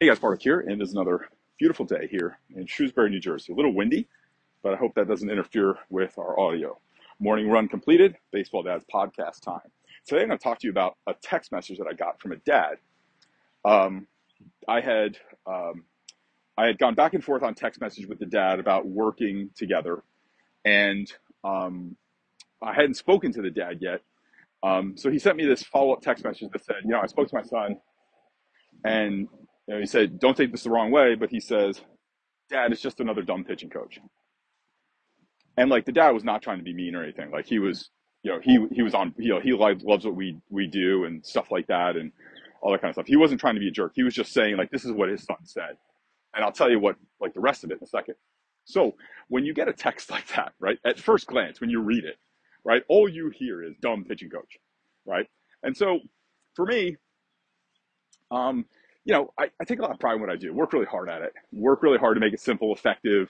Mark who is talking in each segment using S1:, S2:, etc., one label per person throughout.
S1: Hey guys, Paul Reddick here, and it is another beautiful day here in Shrewsbury, New Jersey. A little windy, but I hope that doesn't interfere with our audio. Morning run completed, Baseball Dad's podcast time. Today I'm going to talk to you about a text message that I got from a dad. Um, I had um, I had gone back and forth on text message with the dad about working together, and um, I hadn't spoken to the dad yet. Um, so he sent me this follow up text message that said, you know, I spoke to my son, and you know, he said, don't take this the wrong way, but he says, Dad, it's just another dumb pitching coach. And like the dad was not trying to be mean or anything. Like he was, you know, he he was on, you know, he loves, loves what we we do and stuff like that and all that kind of stuff. He wasn't trying to be a jerk. He was just saying like this is what his son said. And I'll tell you what, like the rest of it in a second. So when you get a text like that, right, at first glance, when you read it, right, all you hear is dumb pitching coach, right? And so for me, um, you know, I, I take a lot of pride in what I do. Work really hard at it. Work really hard to make it simple, effective.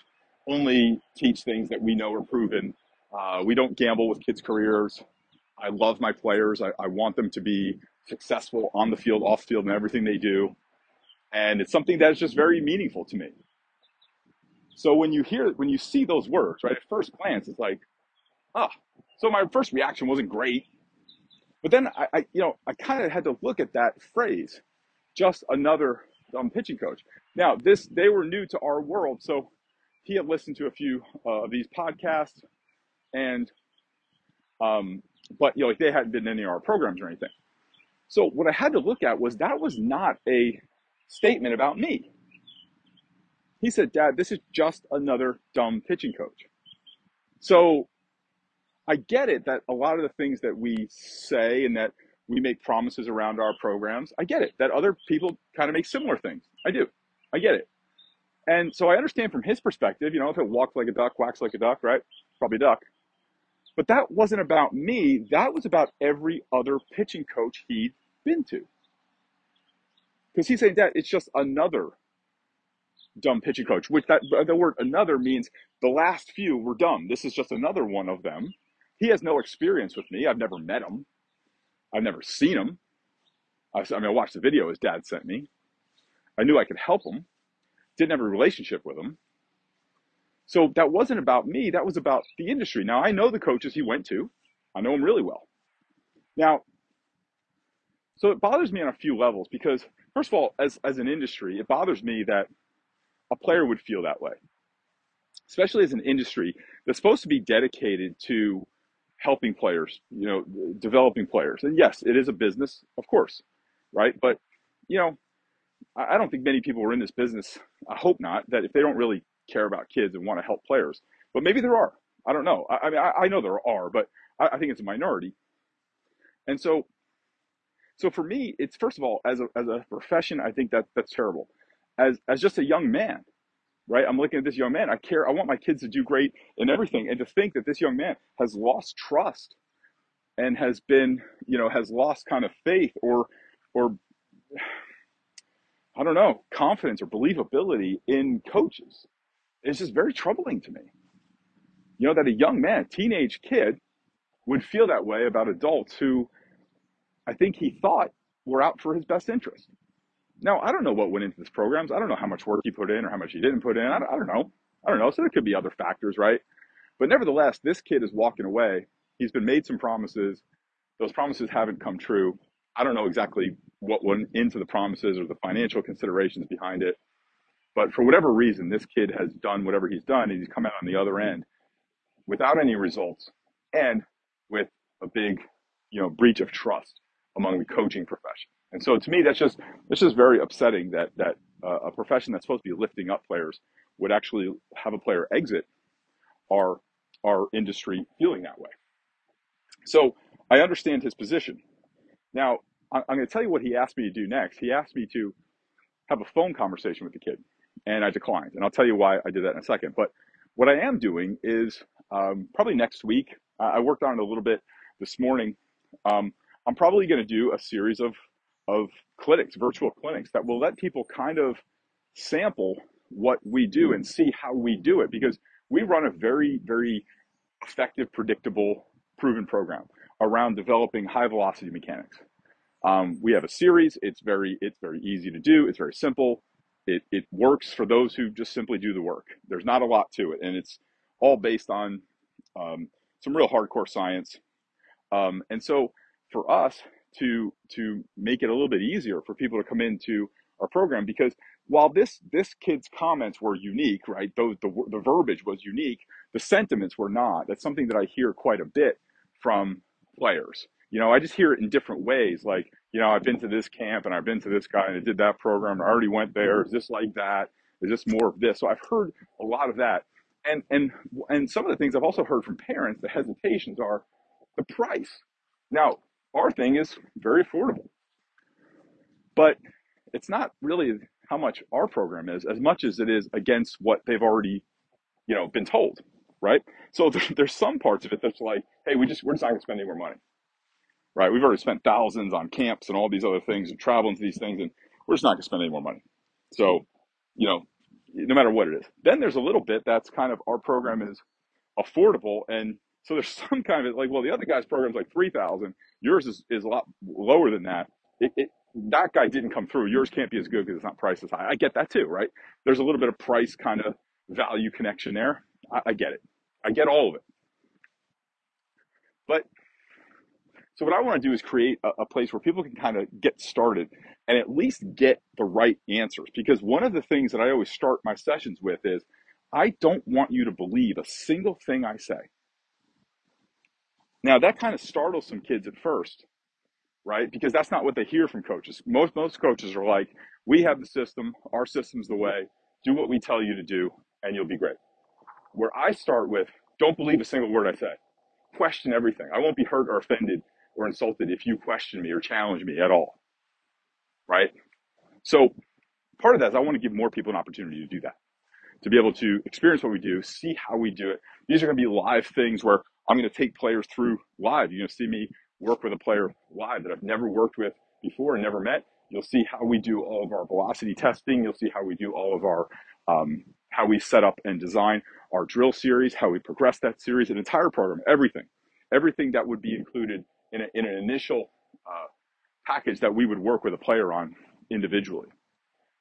S1: Only teach things that we know are proven. Uh, we don't gamble with kids' careers. I love my players. I, I want them to be successful on the field, off field, and everything they do. And it's something that is just very meaningful to me. So when you hear, when you see those words, right, at first glance, it's like, ah. So my first reaction wasn't great, but then I, I you know, I kind of had to look at that phrase just another dumb pitching coach. Now, this they were new to our world, so he had listened to a few uh, of these podcasts, and um, but you know, like they hadn't been in any of our programs or anything. So what I had to look at was that was not a statement about me. He said, "Dad, this is just another dumb pitching coach." So I get it that a lot of the things that we say and that we make promises around our programs. I get it that other people kind of make similar things. I do. I get it. And so I understand from his perspective, you know, if it walks like a duck, quacks like a duck, right? Probably duck. But that wasn't about me. That was about every other pitching coach he'd been to. Because he's saying that it's just another dumb pitching coach, which that the word another means the last few were dumb. This is just another one of them. He has no experience with me. I've never met him. I've never seen him. I, I mean, I watched the video his dad sent me. I knew I could help him. Didn't have a relationship with him. So that wasn't about me. That was about the industry. Now I know the coaches he went to. I know him really well. Now, so it bothers me on a few levels because first of all, as, as an industry, it bothers me that a player would feel that way, especially as an industry that's supposed to be dedicated to helping players, you know, developing players. And yes, it is a business, of course, right? But, you know, I don't think many people are in this business. I hope not, that if they don't really care about kids and want to help players, but maybe there are. I don't know. I, I mean, I, I, know there are, but I, I think it's a minority. And so, so for me, it's first of all, as a, as a profession, I think that that's terrible. As, as just a young man, right? I'm looking at this young man. I care. I want my kids to do great in everything. And to think that this young man has lost trust and has been, you know, has lost kind of faith or, or, I don't know, confidence or believability in coaches It's just very troubling to me. You know, that a young man, teenage kid, would feel that way about adults who I think he thought were out for his best interest. Now, I don't know what went into this programs. I don't know how much work he put in or how much he didn't put in. I I don't know. I don't know. So there could be other factors, right? But nevertheless, this kid is walking away. He's been made some promises. Those promises haven't come true. I don't know exactly what went into the promises or the financial considerations behind it. But for whatever reason, this kid has done whatever he's done and he's come out on the other end without any results and with a big, you know, breach of trust among the coaching profession. And so to me, that's just that's just very upsetting that that uh, a profession that's supposed to be lifting up players would actually have a player exit our our industry feeling that way. So I understand his position. Now I'm going to tell you what he asked me to do next. He asked me to have a phone conversation with the kid, and I declined. And I'll tell you why I did that in a second. But what I am doing is um, probably next week. I worked on it a little bit this morning. Um, I'm probably going to do a series of of clinics, virtual clinics that will let people kind of sample what we do and see how we do it because we run a very, very effective, predictable, proven program around developing high velocity mechanics. Um, we have a series. It's very, it's very easy to do. It's very simple. it, it works for those who just simply do the work. There's not a lot to it, and it's all based on um, some real hardcore science. Um, and so for us to to make it a little bit easier for people to come into our program, because while this this kid's comments were unique, right? Those the the verbiage was unique, the sentiments were not. That's something that I hear quite a bit from players. You know, I just hear it in different ways, like you know, I've been to this camp and I've been to this guy and I did that program. I already went there. Is this like that? Is this more of this? So I've heard a lot of that. And and and some of the things I've also heard from parents, the hesitations are the price. Now, our thing is very affordable. But it's not really how much our program is as much as it is against what they've already, you know, been told, right? So there, there's some parts of it that's like, hey, we just we're just not going to spend any more money right? We've already spent thousands on camps and all these other things and traveling to these things, and we're just not going to spend any more money. So, you know, no matter what it is. Then there's a little bit that's kind of our program is affordable, and so there's some kind of like, well, the other guy's program is like three thousand. Yours is, is a lot lower than that. It, it, that guy didn't come through. Yours can't be as good because it's not priced as high. I get that too, right? There's a little bit of price kind of value connection there. I, I get it. I get all of it. But so what I want to do is create a, a place where people can kind of get started and at least get the right answers. Because one of the things that I always start my sessions with is I don't want you to believe a single thing I say. Now that kind of startles some kids at first, right? Because that's not what they hear from coaches. Most most coaches are like, "We have the system. Our system's the way. Do what we tell you to do, and you'll be great." Where I start with, "Don't believe a single word I say. Question everything. I won't be hurt or offended or insulted if you question me or challenge me at all. Right? So part of that is I want to give more people an opportunity to do that, to be able to experience what we do, see how we do it. These are going to be live things where I'm going to take players through live. You're going to see me work with a player live that I've never worked with before and never met. You'll see how we do all of our velocity testing. You'll see how we do all of our, um, how we set up and design our drill series, how we progress that series, an entire program, everything, everything that would be included in, a, in an initial uh, package that we would work with a player on individually.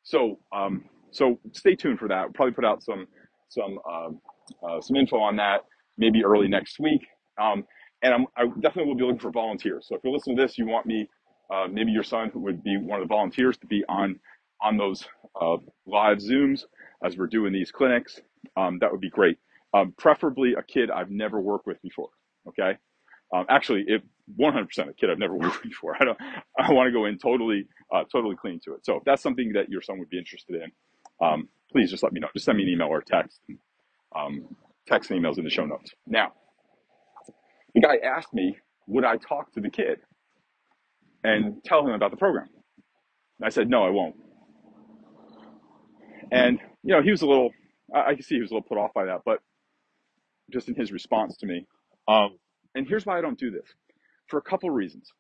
S1: So, um, so stay tuned for that. We'll probably put out some some um, uh, some info on that maybe early next week. Um, and I'm, I definitely will be looking for volunteers. So if you're listening to this, you want me, uh, maybe your son who would be one of the volunteers to be on on those uh, live Zooms as we're doing these clinics. Um, that would be great. Um, preferably a kid I've never worked with before. Okay. Um, actually, if 100% a kid I've never worked with before, I don't. I want to go in totally, uh, totally clean to it. So if that's something that your son would be interested in, um, please just let me know. Just send me an email or text. Text and emails in the show notes. Now, the guy asked me, would I talk to the kid and tell him about the program? And I said, no, I won't. And you know, he was a little. I, I see he was a little put off by that, but just in his response to me. Um, and here's why I don't do this for a couple reasons.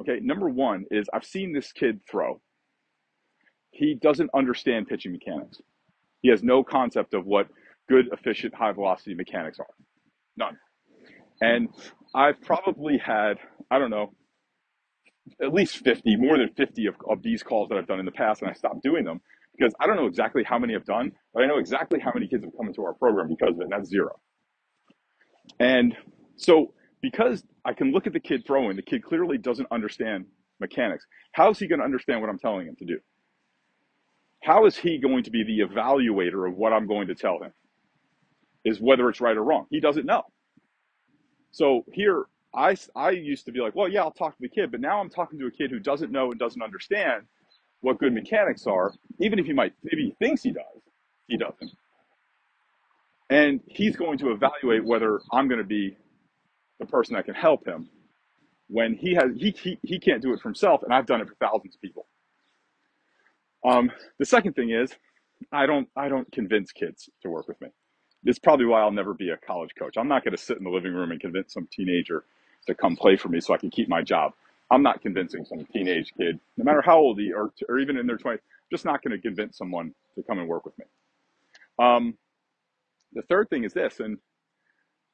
S1: Okay, number one is I've seen this kid throw. He doesn't understand pitching mechanics. He has no concept of what good, efficient, high velocity mechanics are. None. And I've probably had, I don't know, at least 50, more than 50 of, of these calls that I've done in the past, and I stopped doing them because I don't know exactly how many I've done, but I know exactly how many kids have come into our program because of it, and that's zero. And so because I can look at the kid throwing, the kid clearly doesn't understand mechanics. How is he going to understand what I'm telling him to do? How is he going to be the evaluator of what I'm going to tell him? Is whether it's right or wrong. He doesn't know. So here, I, I used to be like, well, yeah, I'll talk to the kid, but now I'm talking to a kid who doesn't know and doesn't understand what good mechanics are, even if he might, maybe he thinks he does, he doesn't. And he's going to evaluate whether I'm going to be the person that can help him when he has he, he, he can't do it for himself and i've done it for thousands of people um, the second thing is i don't i don't convince kids to work with me it's probably why i'll never be a college coach i'm not going to sit in the living room and convince some teenager to come play for me so i can keep my job i'm not convincing some teenage kid no matter how old he or, or even in their 20s just not going to convince someone to come and work with me um, the third thing is this and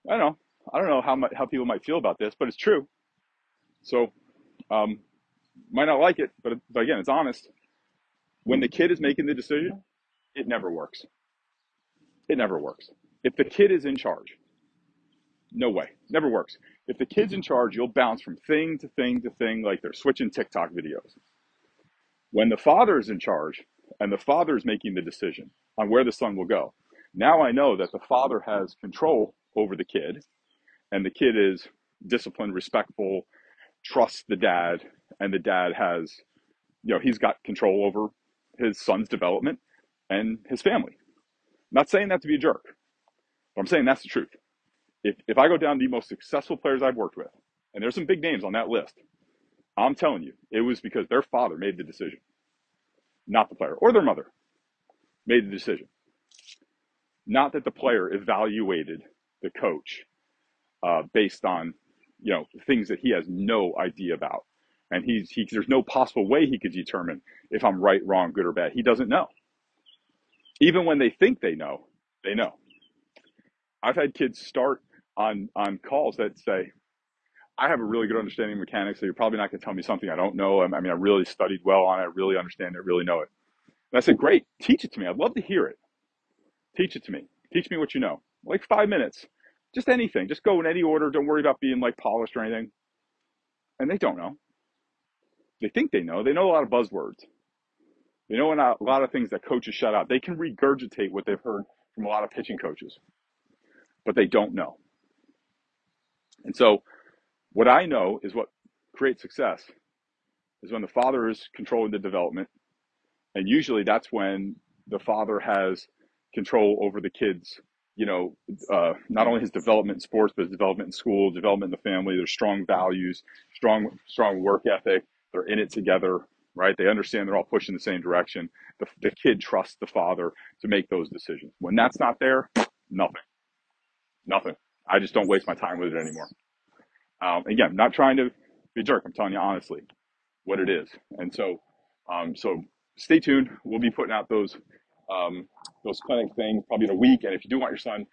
S1: i don't know I don't know how how people might feel about this, but it's true. So, um, might not like it, but, but again, it's honest. When the kid is making the decision, It never works. It never works. If the kid is in charge, no way. Never works. If the kid's in charge, you'll bounce from thing to thing to thing like they're switching TikTok videos. When the father is in charge and the father is making the decision on where the son will go, now I know that the father has control over the kid and the kid is disciplined, respectful, trusts the dad, and the dad has, you know, he's got control over his son's development and his family. Not saying that to be a jerk, but I'm saying that's the truth. If, if I go down the most successful players I've worked with, and there's some big names on that list, I'm telling you, it was because their father made the decision, not the player or their mother made the decision. Not that the player evaluated the coach uh, based on, you know, things that he has no idea about, and he's he, there's no possible way he could determine if I'm right, wrong, good or bad. He doesn't know. Even when they think they know, they know. I've had kids start on on calls that say, I have a really good understanding of mechanics, so you're probably not going to tell me something I don't know. I mean, I really studied well on it. I really understand it, really know it. And I said, great, teach it to me. I'd love to hear it. Teach it to me. Teach me what you know. Like five minutes, just anything. Just go in any order. Don't worry about being like polished or anything. And they don't know. They think they know. They know a lot of buzzwords. They know a lot of things that coaches shut out. They can regurgitate what they've heard from a lot of pitching coaches, but they don't know. And so, what I know is what creates success is when the father is controlling the development. And usually that's when the father has control over the kids, you know, uh, not only his development in sports, but his development in school, development in the family. There's strong values, strong, strong work ethic. They're in it together, right? They understand they're all pushing the same direction. The, the kid trusts the father to make those decisions. When that's not there, nothing, nothing. I just don't waste my time with it anymore. Um, again, not trying to be a jerk. I'm telling you honestly what it is. And so, um, so stay tuned. We'll be putting out those um, those clinic things probably in a week. And if you do want your son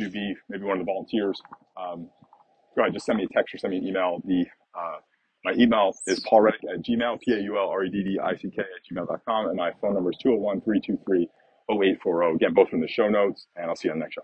S1: to be maybe one of the volunteers, um, go ahead, just send me a text or send me an email. The uh, my email is paulreddick at gmail, P-A-U-L-R-E-D-D-I-C-K at gmail.com. And my phone number is 201-323-0840. Again, both from the show notes. And I'll see you on the next show.